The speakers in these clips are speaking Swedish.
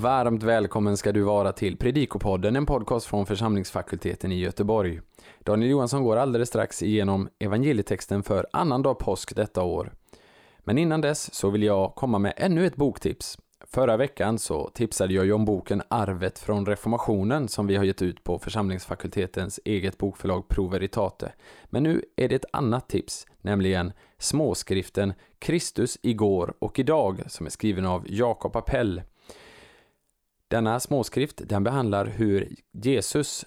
Varmt välkommen ska du vara till Predikopodden, en podcast från församlingsfakulteten i Göteborg. Daniel Johansson går alldeles strax igenom evangelietexten för annandag påsk detta år. Men innan dess så vill jag komma med ännu ett boktips. Förra veckan så tipsade jag ju om boken Arvet från reformationen som vi har gett ut på församlingsfakultetens eget bokförlag Pro Veritate. Men nu är det ett annat tips, nämligen småskriften Kristus igår och idag som är skriven av Jakob Appell. Denna småskrift den behandlar hur Jesus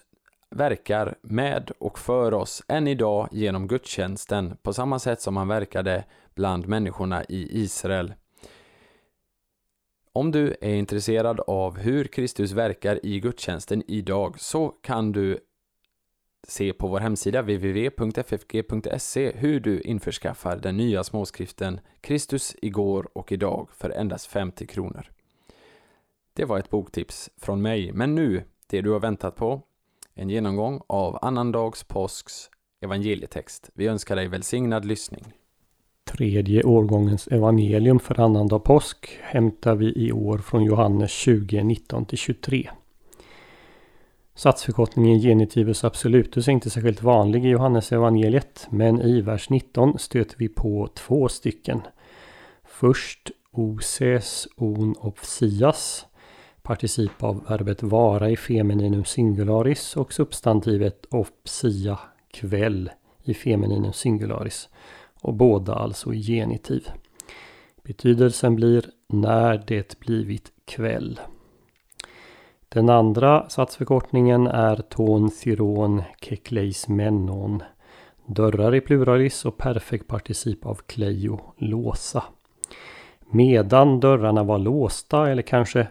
verkar med och för oss än idag genom gudstjänsten på samma sätt som han verkade bland människorna i Israel. Om du är intresserad av hur Kristus verkar i gudstjänsten idag så kan du se på vår hemsida www.ffg.se hur du införskaffar den nya småskriften Kristus igår och idag för endast 50 kronor. Det var ett boktips från mig, men nu, det du har väntat på, en genomgång av annandags påsks evangelietext. Vi önskar dig välsignad lyssning. Tredje årgångens evangelium för annandag påsk hämtar vi i år från Johannes 20, 19-23. Satsförkortningen genitivus absolutus är inte särskilt vanlig i Johannes evangeliet, men i vers 19 stöter vi på två stycken. Först oses on opsias particip av verbet vara i femininum singularis och substantivet opsia kväll i femininum singularis och båda alltså i genitiv. Betydelsen blir när det blivit kväll. Den andra satsförkortningen är ton thiron kekleis menon. Dörrar i pluralis och perfekt particip av kleio, låsa. Medan dörrarna var låsta eller kanske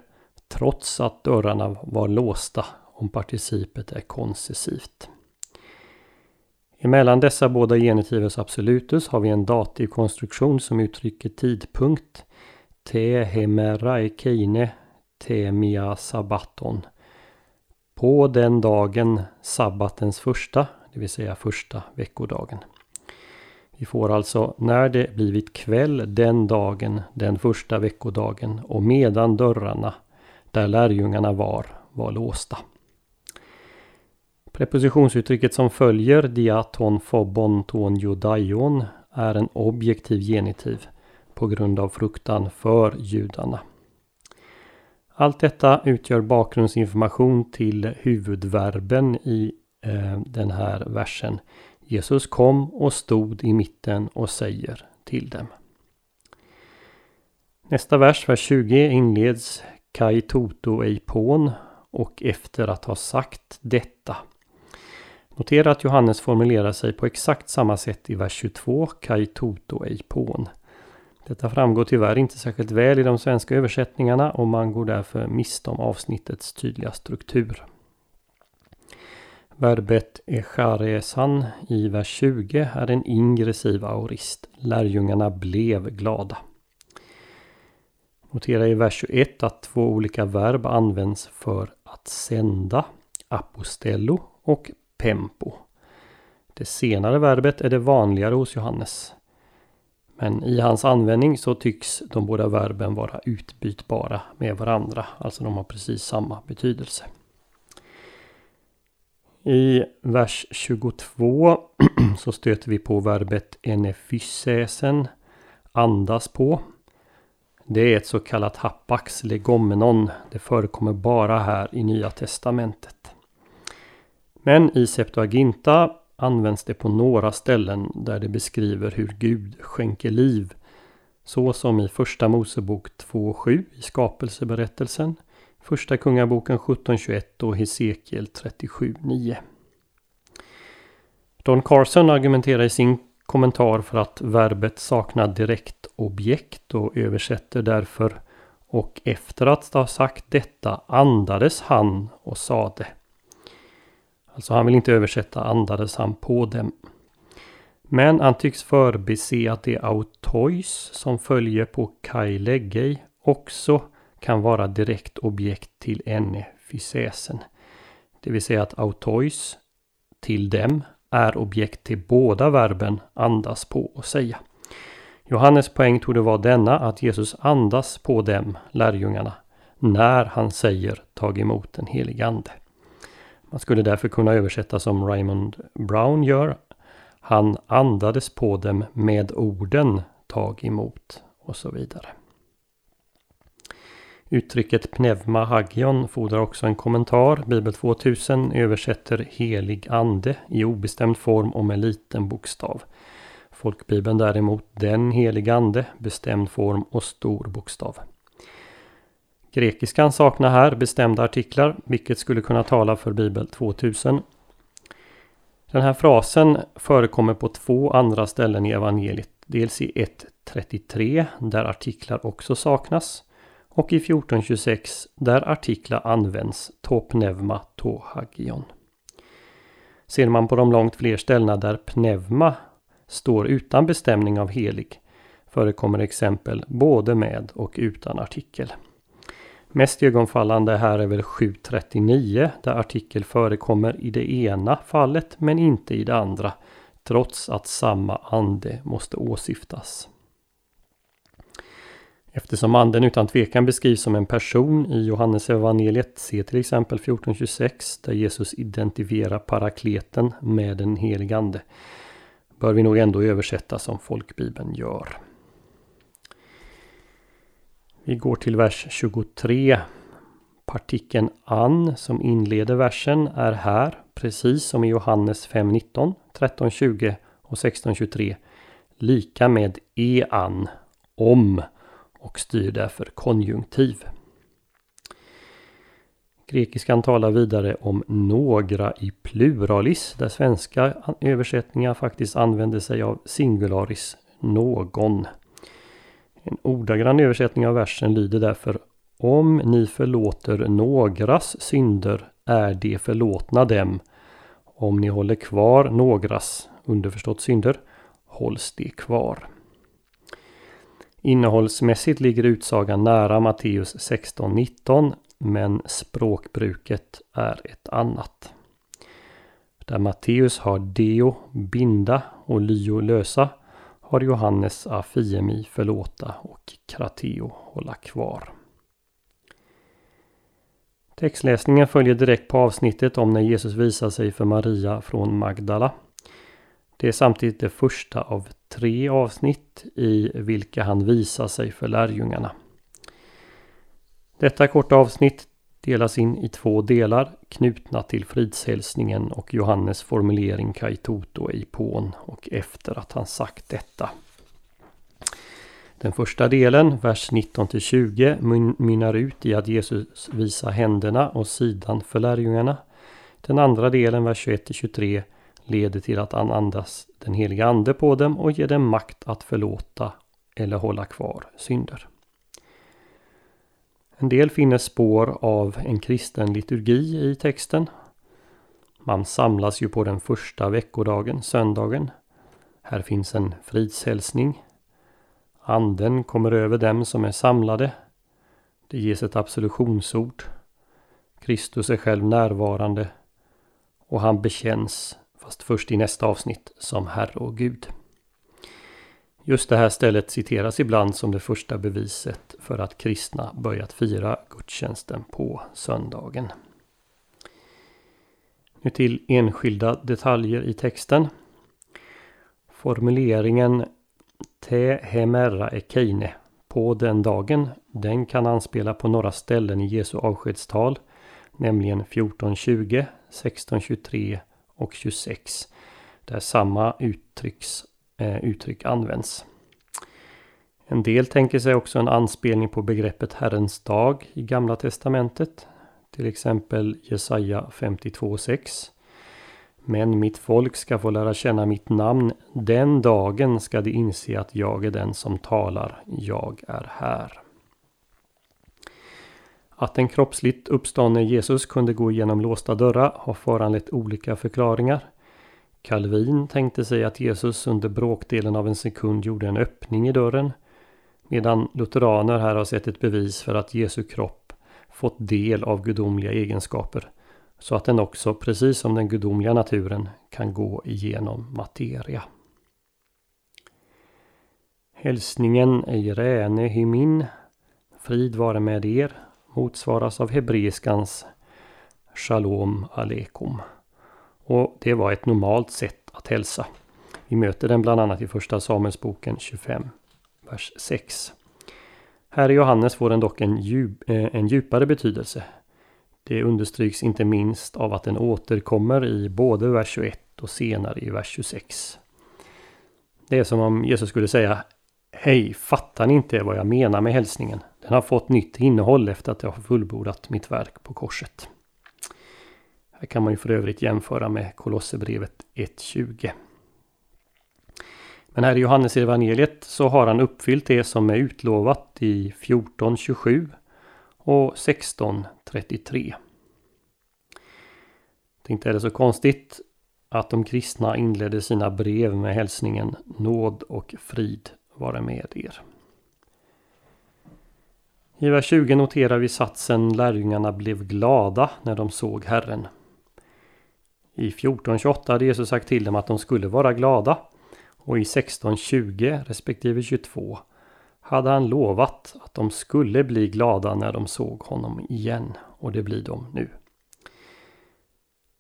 trots att dörrarna var låsta om participet är koncessivt. Emellan dessa båda genitivus absolutus har vi en dativkonstruktion som uttrycker tidpunkt. Te hemera e keine te mia sabbaton. På den dagen sabbatens första, det vill säga första veckodagen. Vi får alltså när det blivit kväll den dagen, den första veckodagen och medan dörrarna där lärjungarna var, var låsta. Prepositionsuttrycket som följer diaton phobon ton judaion är en objektiv genitiv på grund av fruktan för judarna. Allt detta utgör bakgrundsinformation till huvudverben i eh, den här versen. Jesus kom och stod i mitten och säger till dem. Nästa vers, vers 20, inleds Kai toto eipon och efter att ha sagt detta. Notera att Johannes formulerar sig på exakt samma sätt i vers 22, Kai toto eipon. Detta framgår tyvärr inte särskilt väl i de svenska översättningarna och man går därför miste om avsnittets tydliga struktur. Verbet echaresan i vers 20 är en ingressiv aorist. Lärjungarna blev glada. Notera i vers 21 att två olika verb används för att sända. Apostello och pempo. Det senare verbet är det vanligare hos Johannes. Men i hans användning så tycks de båda verben vara utbytbara med varandra. Alltså de har precis samma betydelse. I vers 22 så stöter vi på verbet enefysesen, andas på. Det är ett så kallat hapax legomenon. Det förekommer bara här i Nya Testamentet. Men i Septuaginta används det på några ställen där det beskriver hur Gud skänker liv. Så som i Första Mosebok 2.7 i skapelseberättelsen, Första Kungaboken 17.21 och Hesekiel 37.9. Don Carson argumenterar i sin kommentar för att verbet saknar direkt objekt och översätter därför och efter att ha sagt detta andades han och sade. Alltså han vill inte översätta andades han på dem. Men han tycks förbise att det autois som följer på kai leggei också kan vara direkt objekt till enne fysäsen. Det vill säga att autois till dem är objekt till båda verben andas på och säga. Johannes poäng tog det vara denna att Jesus andas på dem, lärjungarna, när han säger tag emot den helige Ande. Man skulle därför kunna översätta som Raymond Brown gör. Han andades på dem med orden tag emot och så vidare. Uttrycket pneuma hagion fordrar också en kommentar. Bibel 2000 översätter helig ande i obestämd form och med liten bokstav. Folkbibeln däremot den helig ande, bestämd form och stor bokstav. Grekiskan saknar här bestämda artiklar, vilket skulle kunna tala för Bibel 2000. Den här frasen förekommer på två andra ställen i evangeliet. Dels i 1.33 där artiklar också saknas och i 1426 där artiklar används to pneuma to hagion. Ser man på de långt fler ställena där pneuma står utan bestämning av helig förekommer exempel både med och utan artikel. Mest ögonfallande här är väl 739 där artikel förekommer i det ena fallet men inte i det andra trots att samma ande måste åsyftas. Eftersom anden utan tvekan beskrivs som en person i Johannes evangeliet se till exempel 1426 där Jesus identifierar parakleten med den helige ande bör vi nog ändå översätta som folkbibeln gör. Vi går till vers 23. Partikeln an som inleder versen är här, precis som i Johannes 5.19, 13.20 och 16.23, lika med e-an, om, och styr därför konjunktiv. Grekiskan talar vidare om några i pluralis där svenska översättningar faktiskt använder sig av singularis, någon. En ordagrann översättning av versen lyder därför Om ni förlåter någras synder är de förlåtna dem. Om ni håller kvar någras, underförstått synder, hålls de kvar. Innehållsmässigt ligger utsagan nära Matteus 16-19 men språkbruket är ett annat. Där Matteus har deo, binda och lyo, lösa har Johannes afiemi, förlåta och krateo, hålla kvar. Textläsningen följer direkt på avsnittet om när Jesus visar sig för Maria från Magdala. Det är samtidigt det första av tre avsnitt i vilka han visar sig för lärjungarna. Detta korta avsnitt delas in i två delar knutna till fridshälsningen och Johannes formulering kai toto i pån och efter att han sagt detta. Den första delen, vers 19-20, mynnar ut i att Jesus visar händerna och sidan för lärjungarna. Den andra delen, vers 21-23, leder till att han andas den heliga ande på dem och ger dem makt att förlåta eller hålla kvar synder. En del finner spår av en kristen liturgi i texten. Man samlas ju på den första veckodagen, söndagen. Här finns en fridshälsning. Anden kommer över dem som är samlade. Det ges ett absolutionsord. Kristus är själv närvarande och han bekänns, fast först i nästa avsnitt, som Herre och Gud. Just det här stället citeras ibland som det första beviset för att kristna börjat fira gudstjänsten på söndagen. Nu till enskilda detaljer i texten. Formuleringen Te hemerra ekeine på den dagen, den kan anspela på några ställen i Jesu avskedstal, nämligen 1420, 1623 och 26, där samma uttrycks Eh, uttryck används. En del tänker sig också en anspelning på begreppet Herrens dag i Gamla Testamentet. Till exempel Jesaja 52.6. Men mitt folk ska få lära känna mitt namn. Den dagen ska de inse att jag är den som talar. Jag är här. Att en kroppsligt uppståndne Jesus kunde gå igenom låsta dörrar har föranlett olika förklaringar. Calvin tänkte sig att Jesus under bråkdelen av en sekund gjorde en öppning i dörren. Medan lutheraner här har sett ett bevis för att Jesu kropp fått del av gudomliga egenskaper. Så att den också, precis som den gudomliga naturen, kan gå igenom materia. Hälsningen Eirene Hymin Frid vare med er motsvaras av hebreiskans Shalom Aleikum. Och det var ett normalt sätt att hälsa. Vi möter den bland annat i första Samuelsboken 25, vers 6. Här i Johannes får den dock en, djup, eh, en djupare betydelse. Det understryks inte minst av att den återkommer i både vers 21 och senare i vers 26. Det är som om Jesus skulle säga Hej, fattar ni inte vad jag menar med hälsningen? Den har fått nytt innehåll efter att jag har fullbordat mitt verk på korset. Här kan man ju för övrigt jämföra med Kolosserbrevet 1.20. Men här i Johannes evangeliet så har han uppfyllt det som är utlovat i 14.27 och 16.33. Inte är det så konstigt att de kristna inledde sina brev med hälsningen Nåd och frid vare med er. I vers 20 noterar vi satsen Lärjungarna blev glada när de såg Herren. I 14.28 hade Jesus sagt till dem att de skulle vara glada och i 16.20 respektive 22 hade han lovat att de skulle bli glada när de såg honom igen och det blir de nu.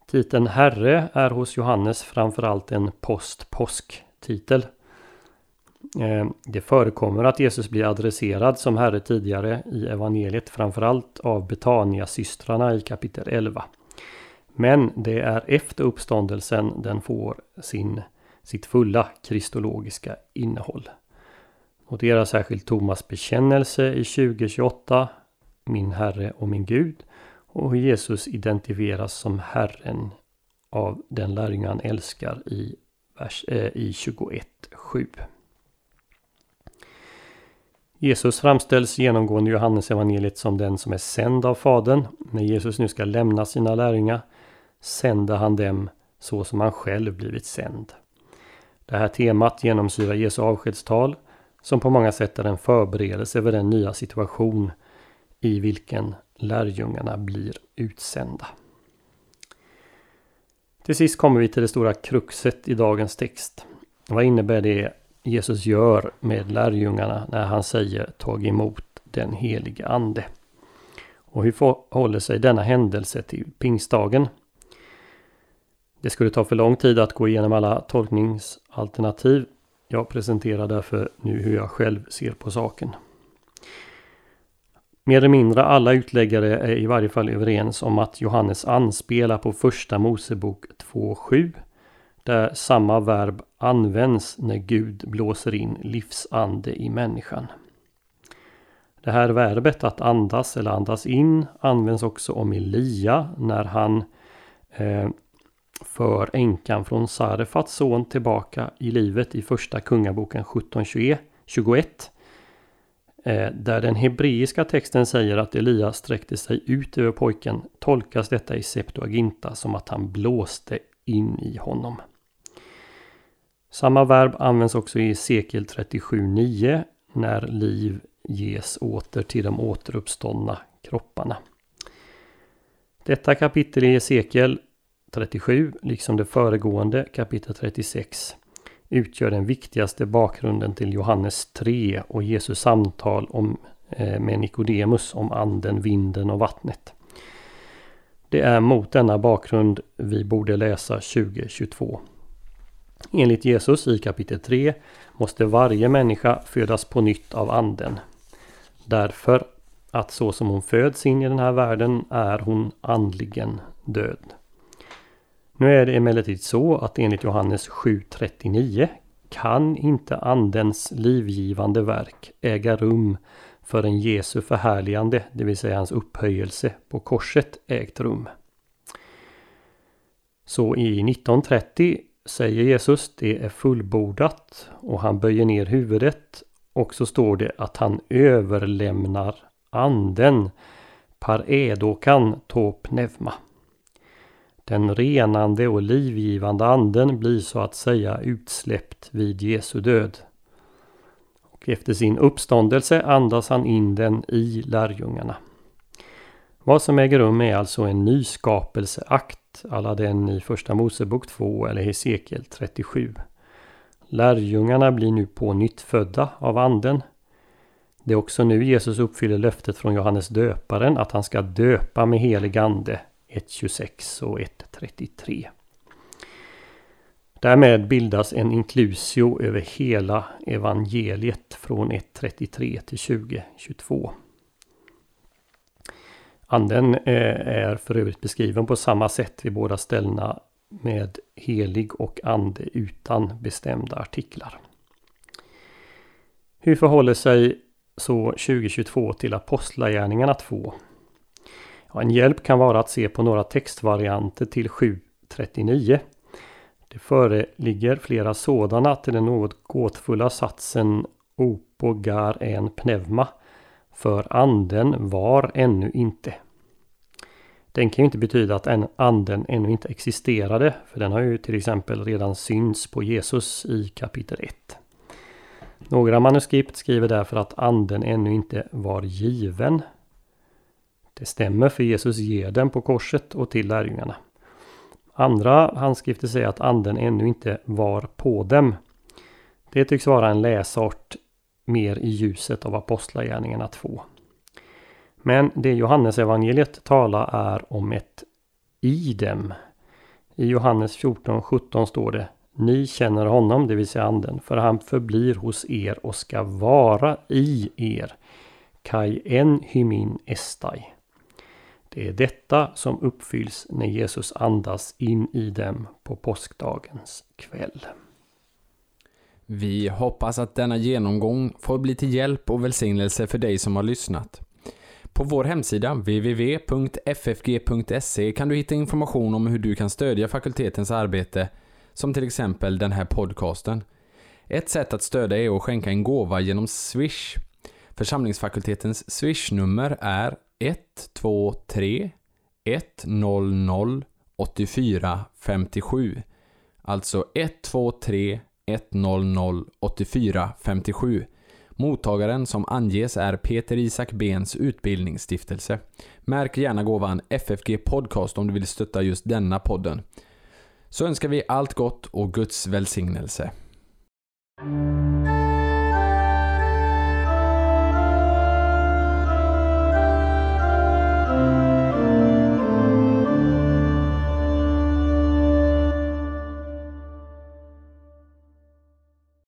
Titeln Herre är hos Johannes framförallt en post-påsk-titel. Eh, det förekommer att Jesus blir adresserad som Herre tidigare i evangeliet framförallt av Betania-systrarna i kapitel 11. Men det är efter uppståndelsen den får sin, sitt fulla kristologiska innehåll. Notera särskilt Thomas bekännelse i 2028 Min Herre och min Gud och hur Jesus identifieras som Herren av den lärjunge han älskar i, vers, eh, i 21.7. Jesus framställs genomgående i Johannesevangeliet som den som är sänd av Fadern. När Jesus nu ska lämna sina lärjungar sänder han dem så som han själv blivit sänd. Det här temat genomsyrar Jesu avskedstal som på många sätt är en förberedelse för den nya situation i vilken lärjungarna blir utsända. Till sist kommer vi till det stora kruxet i dagens text. Vad innebär det Jesus gör med lärjungarna när han säger tag emot den helige ande? Och hur förhåller sig denna händelse till pingstdagen? Det skulle ta för lång tid att gå igenom alla tolkningsalternativ. Jag presenterar därför nu hur jag själv ser på saken. Mer eller mindre alla utläggare är i varje fall överens om att Johannes anspelar på första Mosebok 2.7 där samma verb används när Gud blåser in livsande i människan. Det här verbet att andas eller andas in används också om Elia när han eh, för änkan från Sarefats son tillbaka i livet i första kungaboken 17.21. Eh, där den hebreiska texten säger att Elias sträckte sig ut över pojken tolkas detta i Septuaginta som att han blåste in i honom. Samma verb används också i Sekel 37.9 när liv ges åter till de återuppståndna kropparna. Detta kapitel i Sekel 37, liksom det föregående kapitel 36, utgör den viktigaste bakgrunden till Johannes 3 och Jesus samtal om, eh, med Nikodemus om anden, vinden och vattnet. Det är mot denna bakgrund vi borde läsa 2022. Enligt Jesus i kapitel 3 måste varje människa födas på nytt av anden. Därför att så som hon föds in i den här världen är hon andligen död. Nu är det emellertid så att enligt Johannes 7.39 kan inte andens livgivande verk äga rum förrän Jesu förhärligande, det vill säga hans upphöjelse på korset, ägt rum. Så i 1930 säger Jesus det är fullbordat och han böjer ner huvudet och så står det att han överlämnar anden par edokan top. Den renande och livgivande anden blir så att säga utsläppt vid Jesu död. Och efter sin uppståndelse andas han in den i lärjungarna. Vad som äger rum är alltså en nyskapelseakt, alla den i Första Mosebok 2 eller Hesekiel 37. Lärjungarna blir nu på nytt födda av anden. Det är också nu Jesus uppfyller löftet från Johannes döparen att han ska döpa med helig ande 1.26 och 1.33. Därmed bildas en inklusio över hela evangeliet från 1.33 till 20.22. Anden eh, är för övrigt beskriven på samma sätt vid båda ställena med helig och ande utan bestämda artiklar. Hur förhåller sig så 2022 till Apostlagärningarna 2? Ja, en hjälp kan vara att se på några textvarianter till 7.39. Det föreligger flera sådana till den något gåtfulla satsen Opo gar en pneuma. För anden var ännu inte. Den kan ju inte betyda att anden ännu inte existerade. För den har ju till exempel redan synts på Jesus i kapitel 1. Några manuskript skriver därför att anden ännu inte var given. Det stämmer för Jesus ger den på korset och till lärjungarna. Andra handskrifter säger att anden ännu inte var på dem. Det tycks vara en läsart mer i ljuset av Apostlagärningarna 2. Men det Johannes evangeliet talar är om ett i dem. I Johannes 14.17 står det Ni känner honom, det vill säga anden, för han förblir hos er och ska vara i er. Kai en hymin estai. Det är detta som uppfylls när Jesus andas in i dem på påskdagens kväll. Vi hoppas att denna genomgång får bli till hjälp och välsignelse för dig som har lyssnat. På vår hemsida www.ffg.se kan du hitta information om hur du kan stödja fakultetens arbete, som till exempel den här podcasten. Ett sätt att stödja är att skänka en gåva genom Swish. Församlingsfakultetens Swish-nummer är 123 100 84 57. Alltså 123 100 84 57. Mottagaren som anges är Peter Isak Bens utbildningsstiftelse. Märk gärna gåvan FFG Podcast om du vill stötta just denna podden. Så önskar vi allt gott och Guds välsignelse.